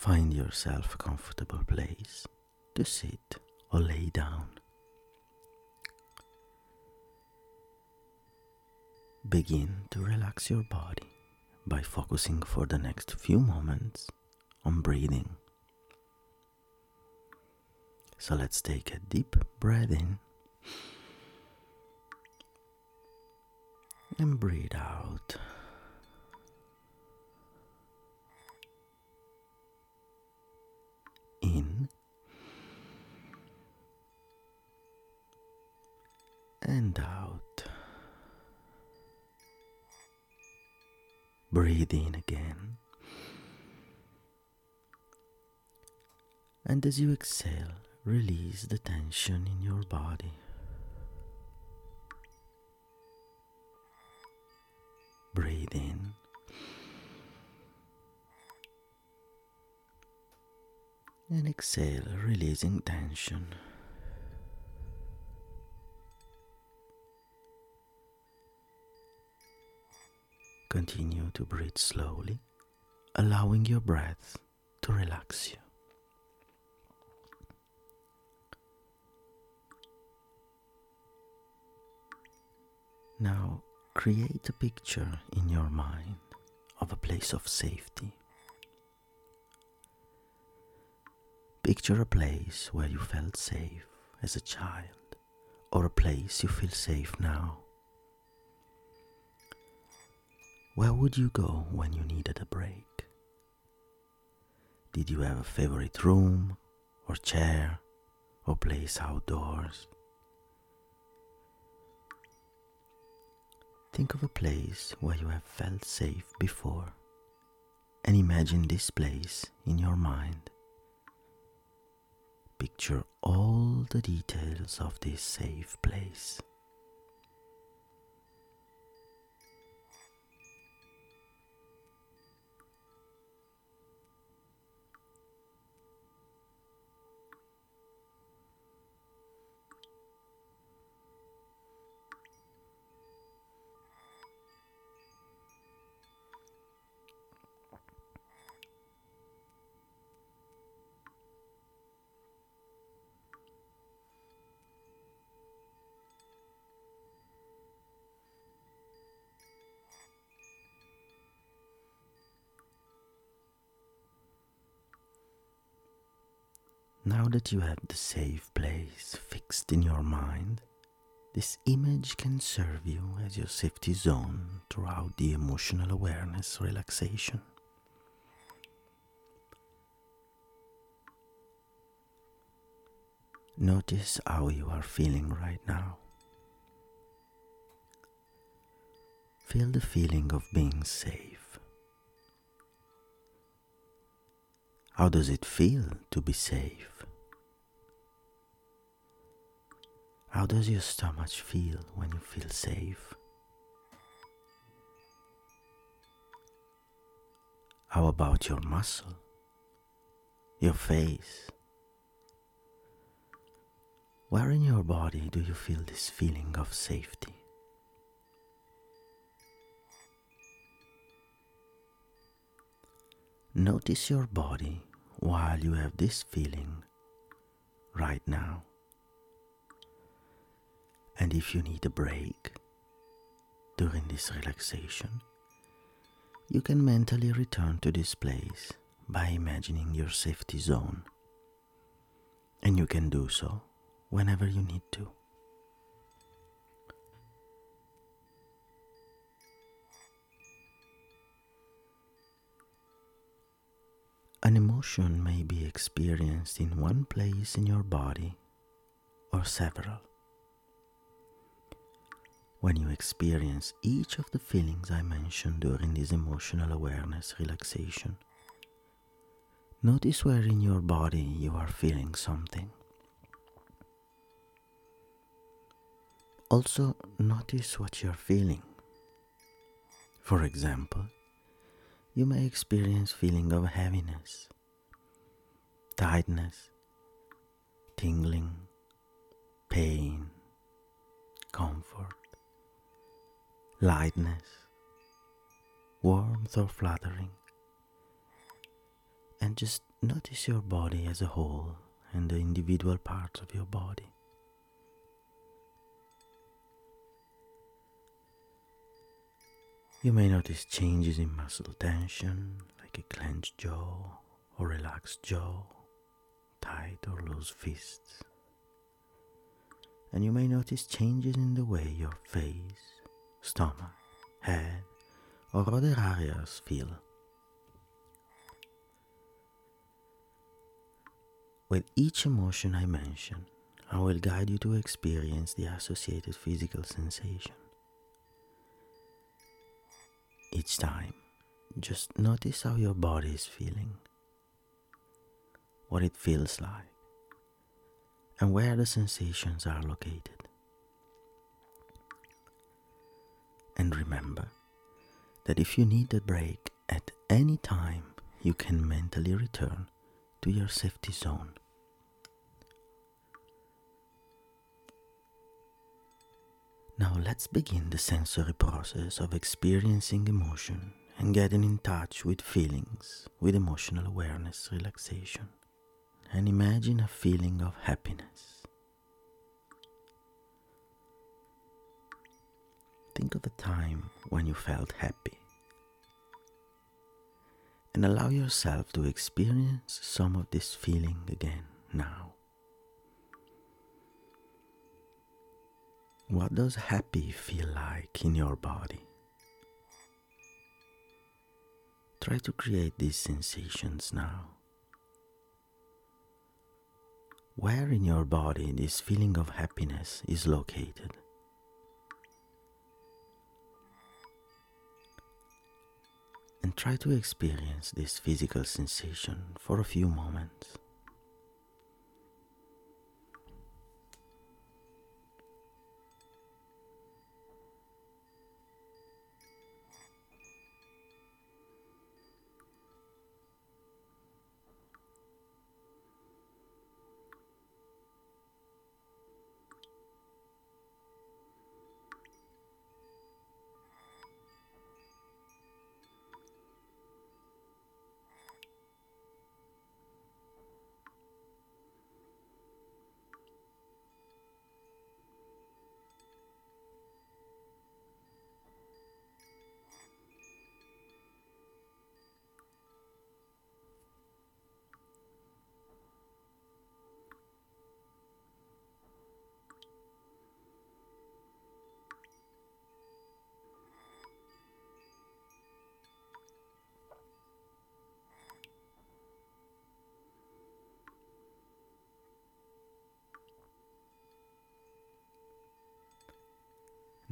Find yourself a comfortable place to sit or lay down. Begin to relax your body by focusing for the next few moments on breathing. So let's take a deep breath in and breathe out. In and out. Breathe in again. And as you exhale, release the tension in your body. Breathe in. And exhale, releasing tension. Continue to breathe slowly, allowing your breath to relax you. Now create a picture in your mind of a place of safety. Picture a place where you felt safe as a child or a place you feel safe now. Where would you go when you needed a break? Did you have a favorite room or chair or place outdoors? Think of a place where you have felt safe before and imagine this place in your mind. Picture all the details of this safe place. Now that you have the safe place fixed in your mind, this image can serve you as your safety zone throughout the emotional awareness relaxation. Notice how you are feeling right now. Feel the feeling of being safe. How does it feel to be safe? How does your stomach feel when you feel safe? How about your muscle, your face? Where in your body do you feel this feeling of safety? Notice your body while you have this feeling right now. And if you need a break during this relaxation, you can mentally return to this place by imagining your safety zone. And you can do so whenever you need to. An emotion may be experienced in one place in your body or several. When you experience each of the feelings I mentioned during this emotional awareness relaxation, notice where in your body you are feeling something. Also, notice what you're feeling. For example, you may experience feeling of heaviness, tightness, tingling, pain, comfort, lightness, warmth or fluttering. And just notice your body as a whole and the individual parts of your body. You may notice changes in muscle tension, like a clenched jaw or relaxed jaw, tight or loose fists. And you may notice changes in the way your face, stomach, head, or other areas feel. With each emotion I mention, I will guide you to experience the associated physical sensation. Each time, just notice how your body is feeling, what it feels like, and where the sensations are located. And remember that if you need a break at any time, you can mentally return to your safety zone. Now let's begin the sensory process of experiencing emotion and getting in touch with feelings with emotional awareness relaxation. And imagine a feeling of happiness. Think of a time when you felt happy and allow yourself to experience some of this feeling again now. What does happy feel like in your body? Try to create these sensations now. Where in your body this feeling of happiness is located? And try to experience this physical sensation for a few moments.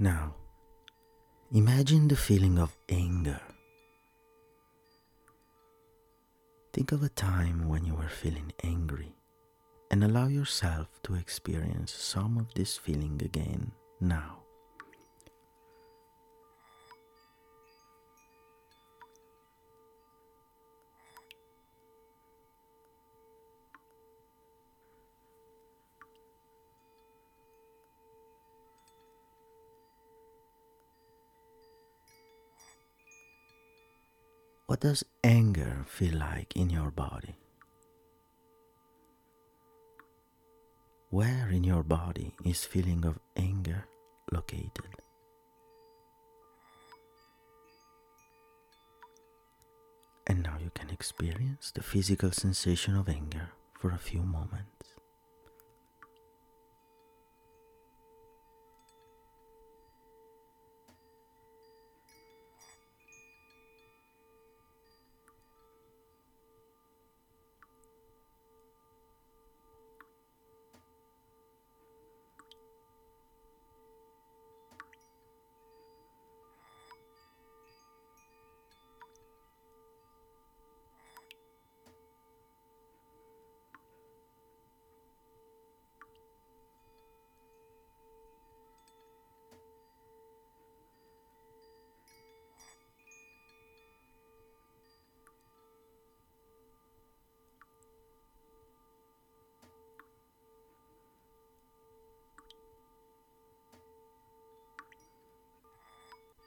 Now, imagine the feeling of anger. Think of a time when you were feeling angry and allow yourself to experience some of this feeling again now. What does anger feel like in your body? Where in your body is feeling of anger located? And now you can experience the physical sensation of anger for a few moments.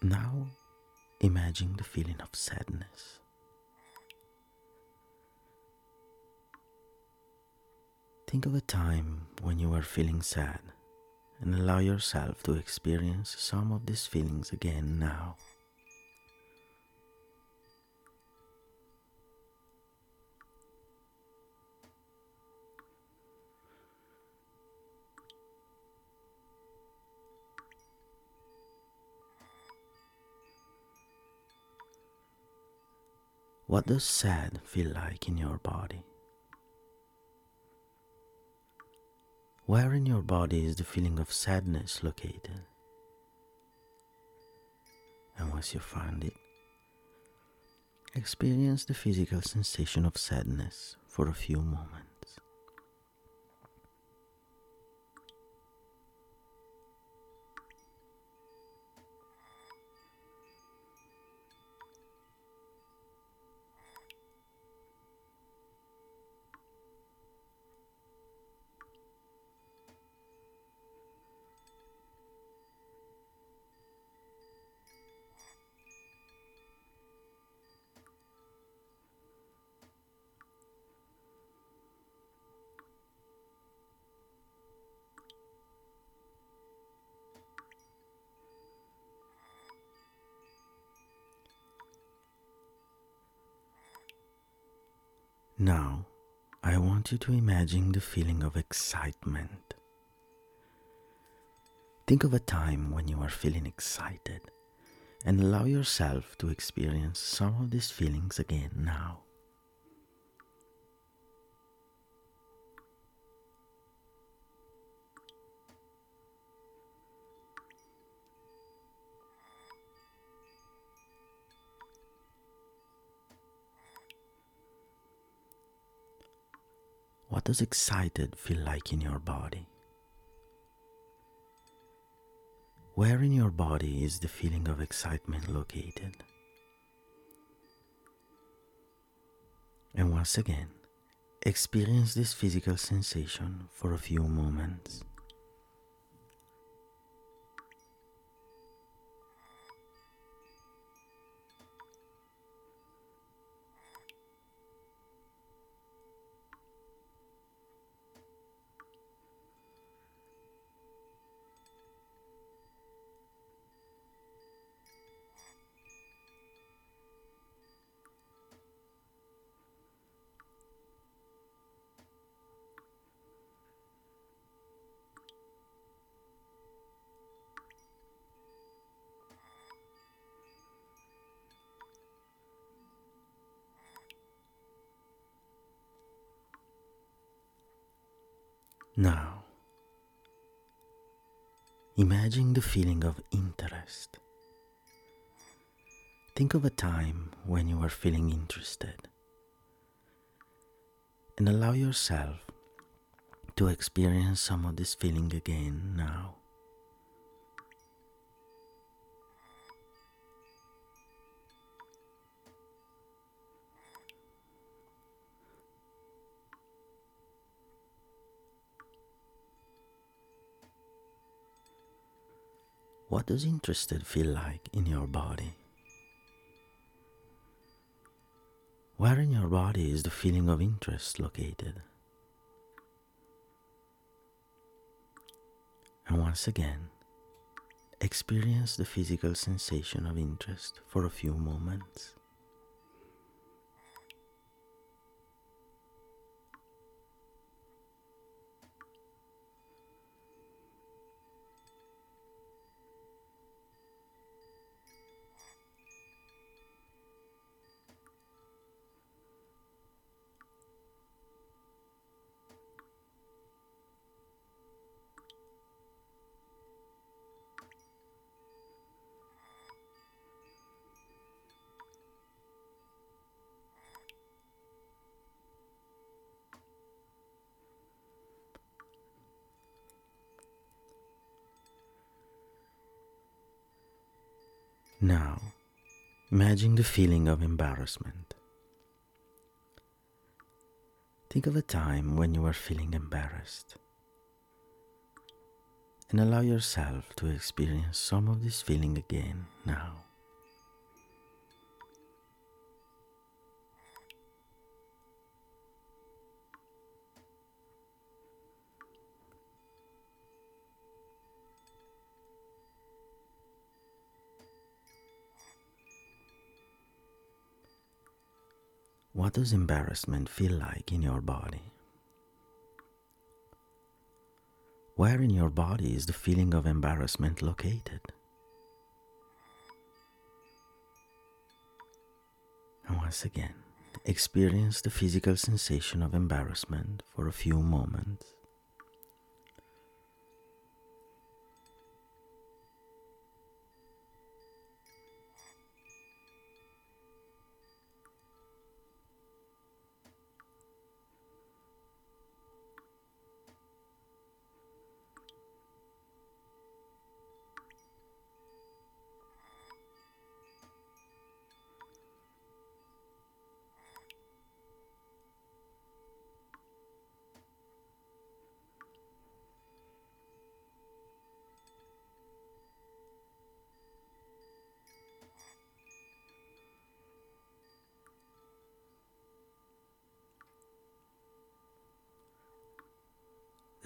Now imagine the feeling of sadness. Think of a time when you were feeling sad and allow yourself to experience some of these feelings again now. What does sad feel like in your body? Where in your body is the feeling of sadness located? And once you find it, experience the physical sensation of sadness for a few moments. Now, I want you to imagine the feeling of excitement. Think of a time when you are feeling excited and allow yourself to experience some of these feelings again now. What does excited feel like in your body? Where in your body is the feeling of excitement located? And once again, experience this physical sensation for a few moments. Now, imagine the feeling of interest. Think of a time when you were feeling interested and allow yourself to experience some of this feeling again now. What does interested feel like in your body? Where in your body is the feeling of interest located? And once again, experience the physical sensation of interest for a few moments. Now, imagine the feeling of embarrassment. Think of a time when you were feeling embarrassed and allow yourself to experience some of this feeling again now. What does embarrassment feel like in your body? Where in your body is the feeling of embarrassment located? And once again, experience the physical sensation of embarrassment for a few moments.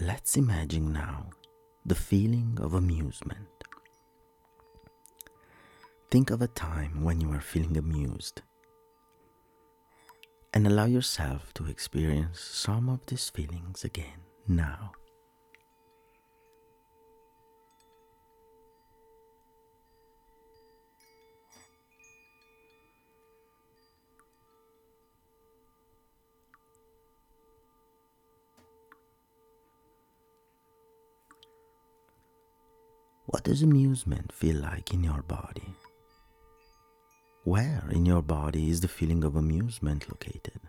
Let's imagine now the feeling of amusement. Think of a time when you are feeling amused and allow yourself to experience some of these feelings again now. What does amusement feel like in your body? Where in your body is the feeling of amusement located?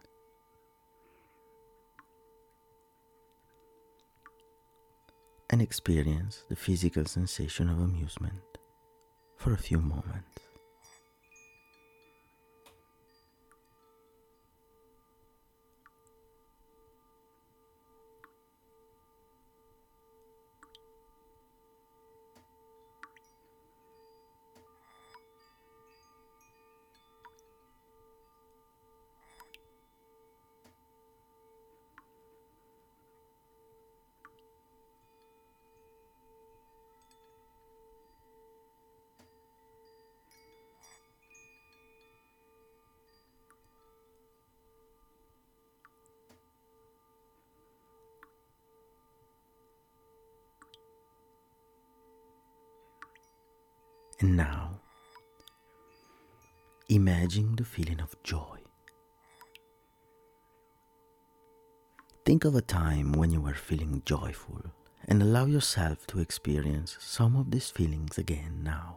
And experience the physical sensation of amusement for a few moments. And now, imagine the feeling of joy. Think of a time when you were feeling joyful and allow yourself to experience some of these feelings again now.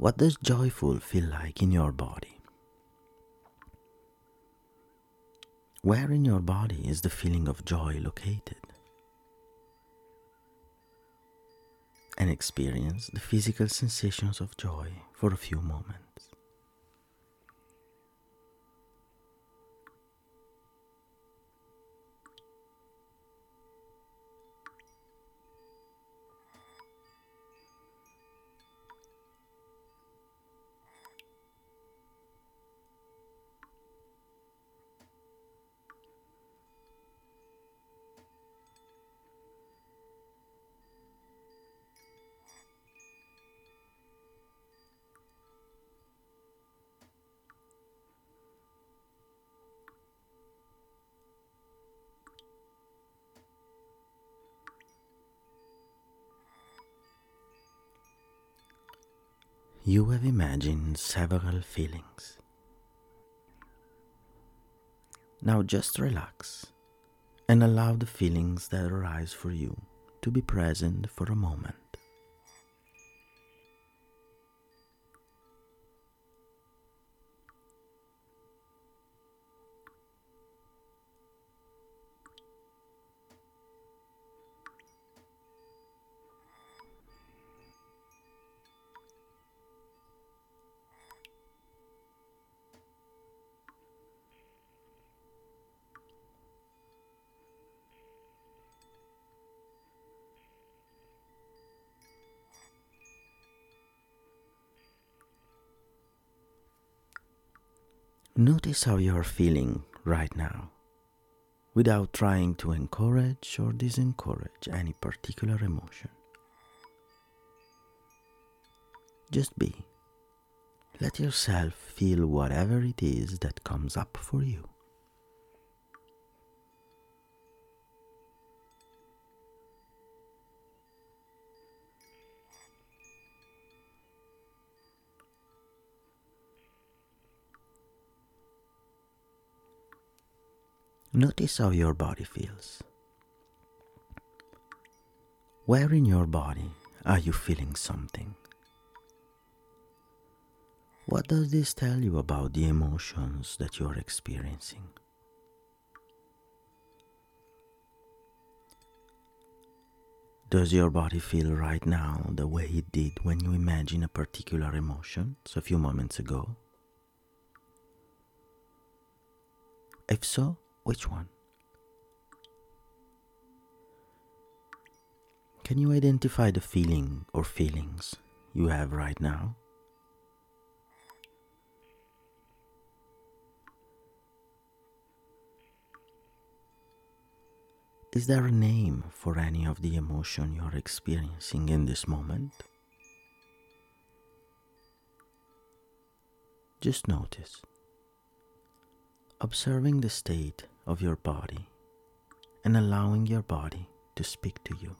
What does joyful feel like in your body? Where in your body is the feeling of joy located? And experience the physical sensations of joy for a few moments. You have imagined several feelings. Now just relax and allow the feelings that arise for you to be present for a moment. Notice how you are feeling right now without trying to encourage or disencourage any particular emotion. Just be. Let yourself feel whatever it is that comes up for you. Notice how your body feels. Where in your body are you feeling something? What does this tell you about the emotions that you're experiencing? Does your body feel right now the way it did when you imagine a particular emotion a few moments ago? If so, which one? Can you identify the feeling or feelings you have right now? Is there a name for any of the emotion you're experiencing in this moment? Just notice, observing the state of your body and allowing your body to speak to you.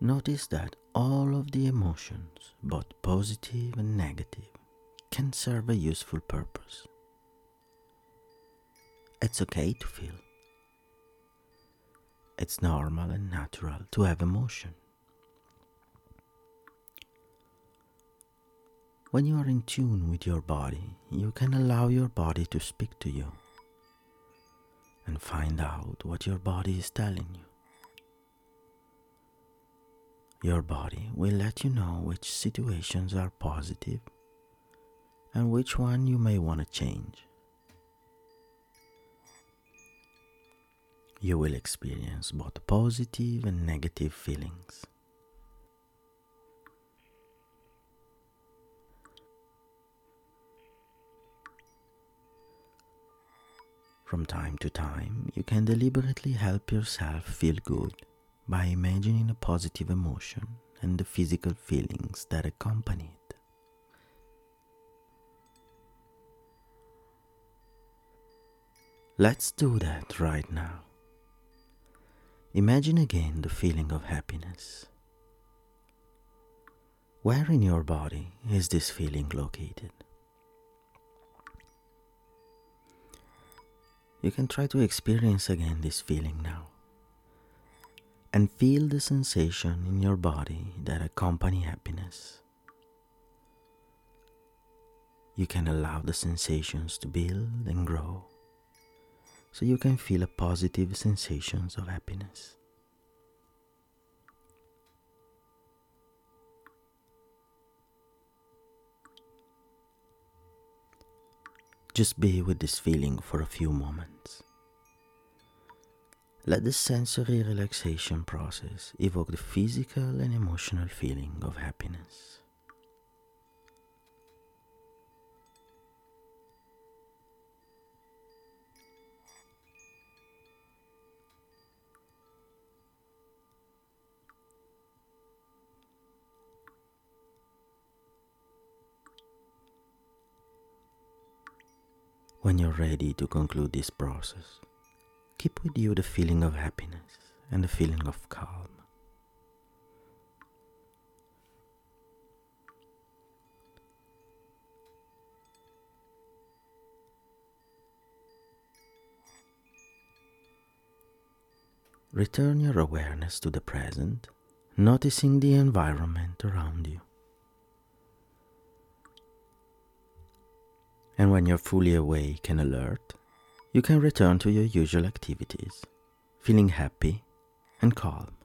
Notice that all of the emotions, both positive and negative, can serve a useful purpose. It's okay to feel. It's normal and natural to have emotion. When you are in tune with your body, you can allow your body to speak to you and find out what your body is telling you. Your body will let you know which situations are positive and which one you may want to change. You will experience both positive and negative feelings. From time to time, you can deliberately help yourself feel good by imagining a positive emotion and the physical feelings that accompany it. Let's do that right now. Imagine again the feeling of happiness. Where in your body is this feeling located? You can try to experience again this feeling now and feel the sensation in your body that accompany happiness. You can allow the sensations to build and grow so you can feel a positive sensations of happiness. Just be with this feeling for a few moments. Let the sensory relaxation process evoke the physical and emotional feeling of happiness. When you're ready to conclude this process, keep with you the feeling of happiness and the feeling of calm. Return your awareness to the present, noticing the environment around you. And when you're fully awake and alert, you can return to your usual activities, feeling happy and calm.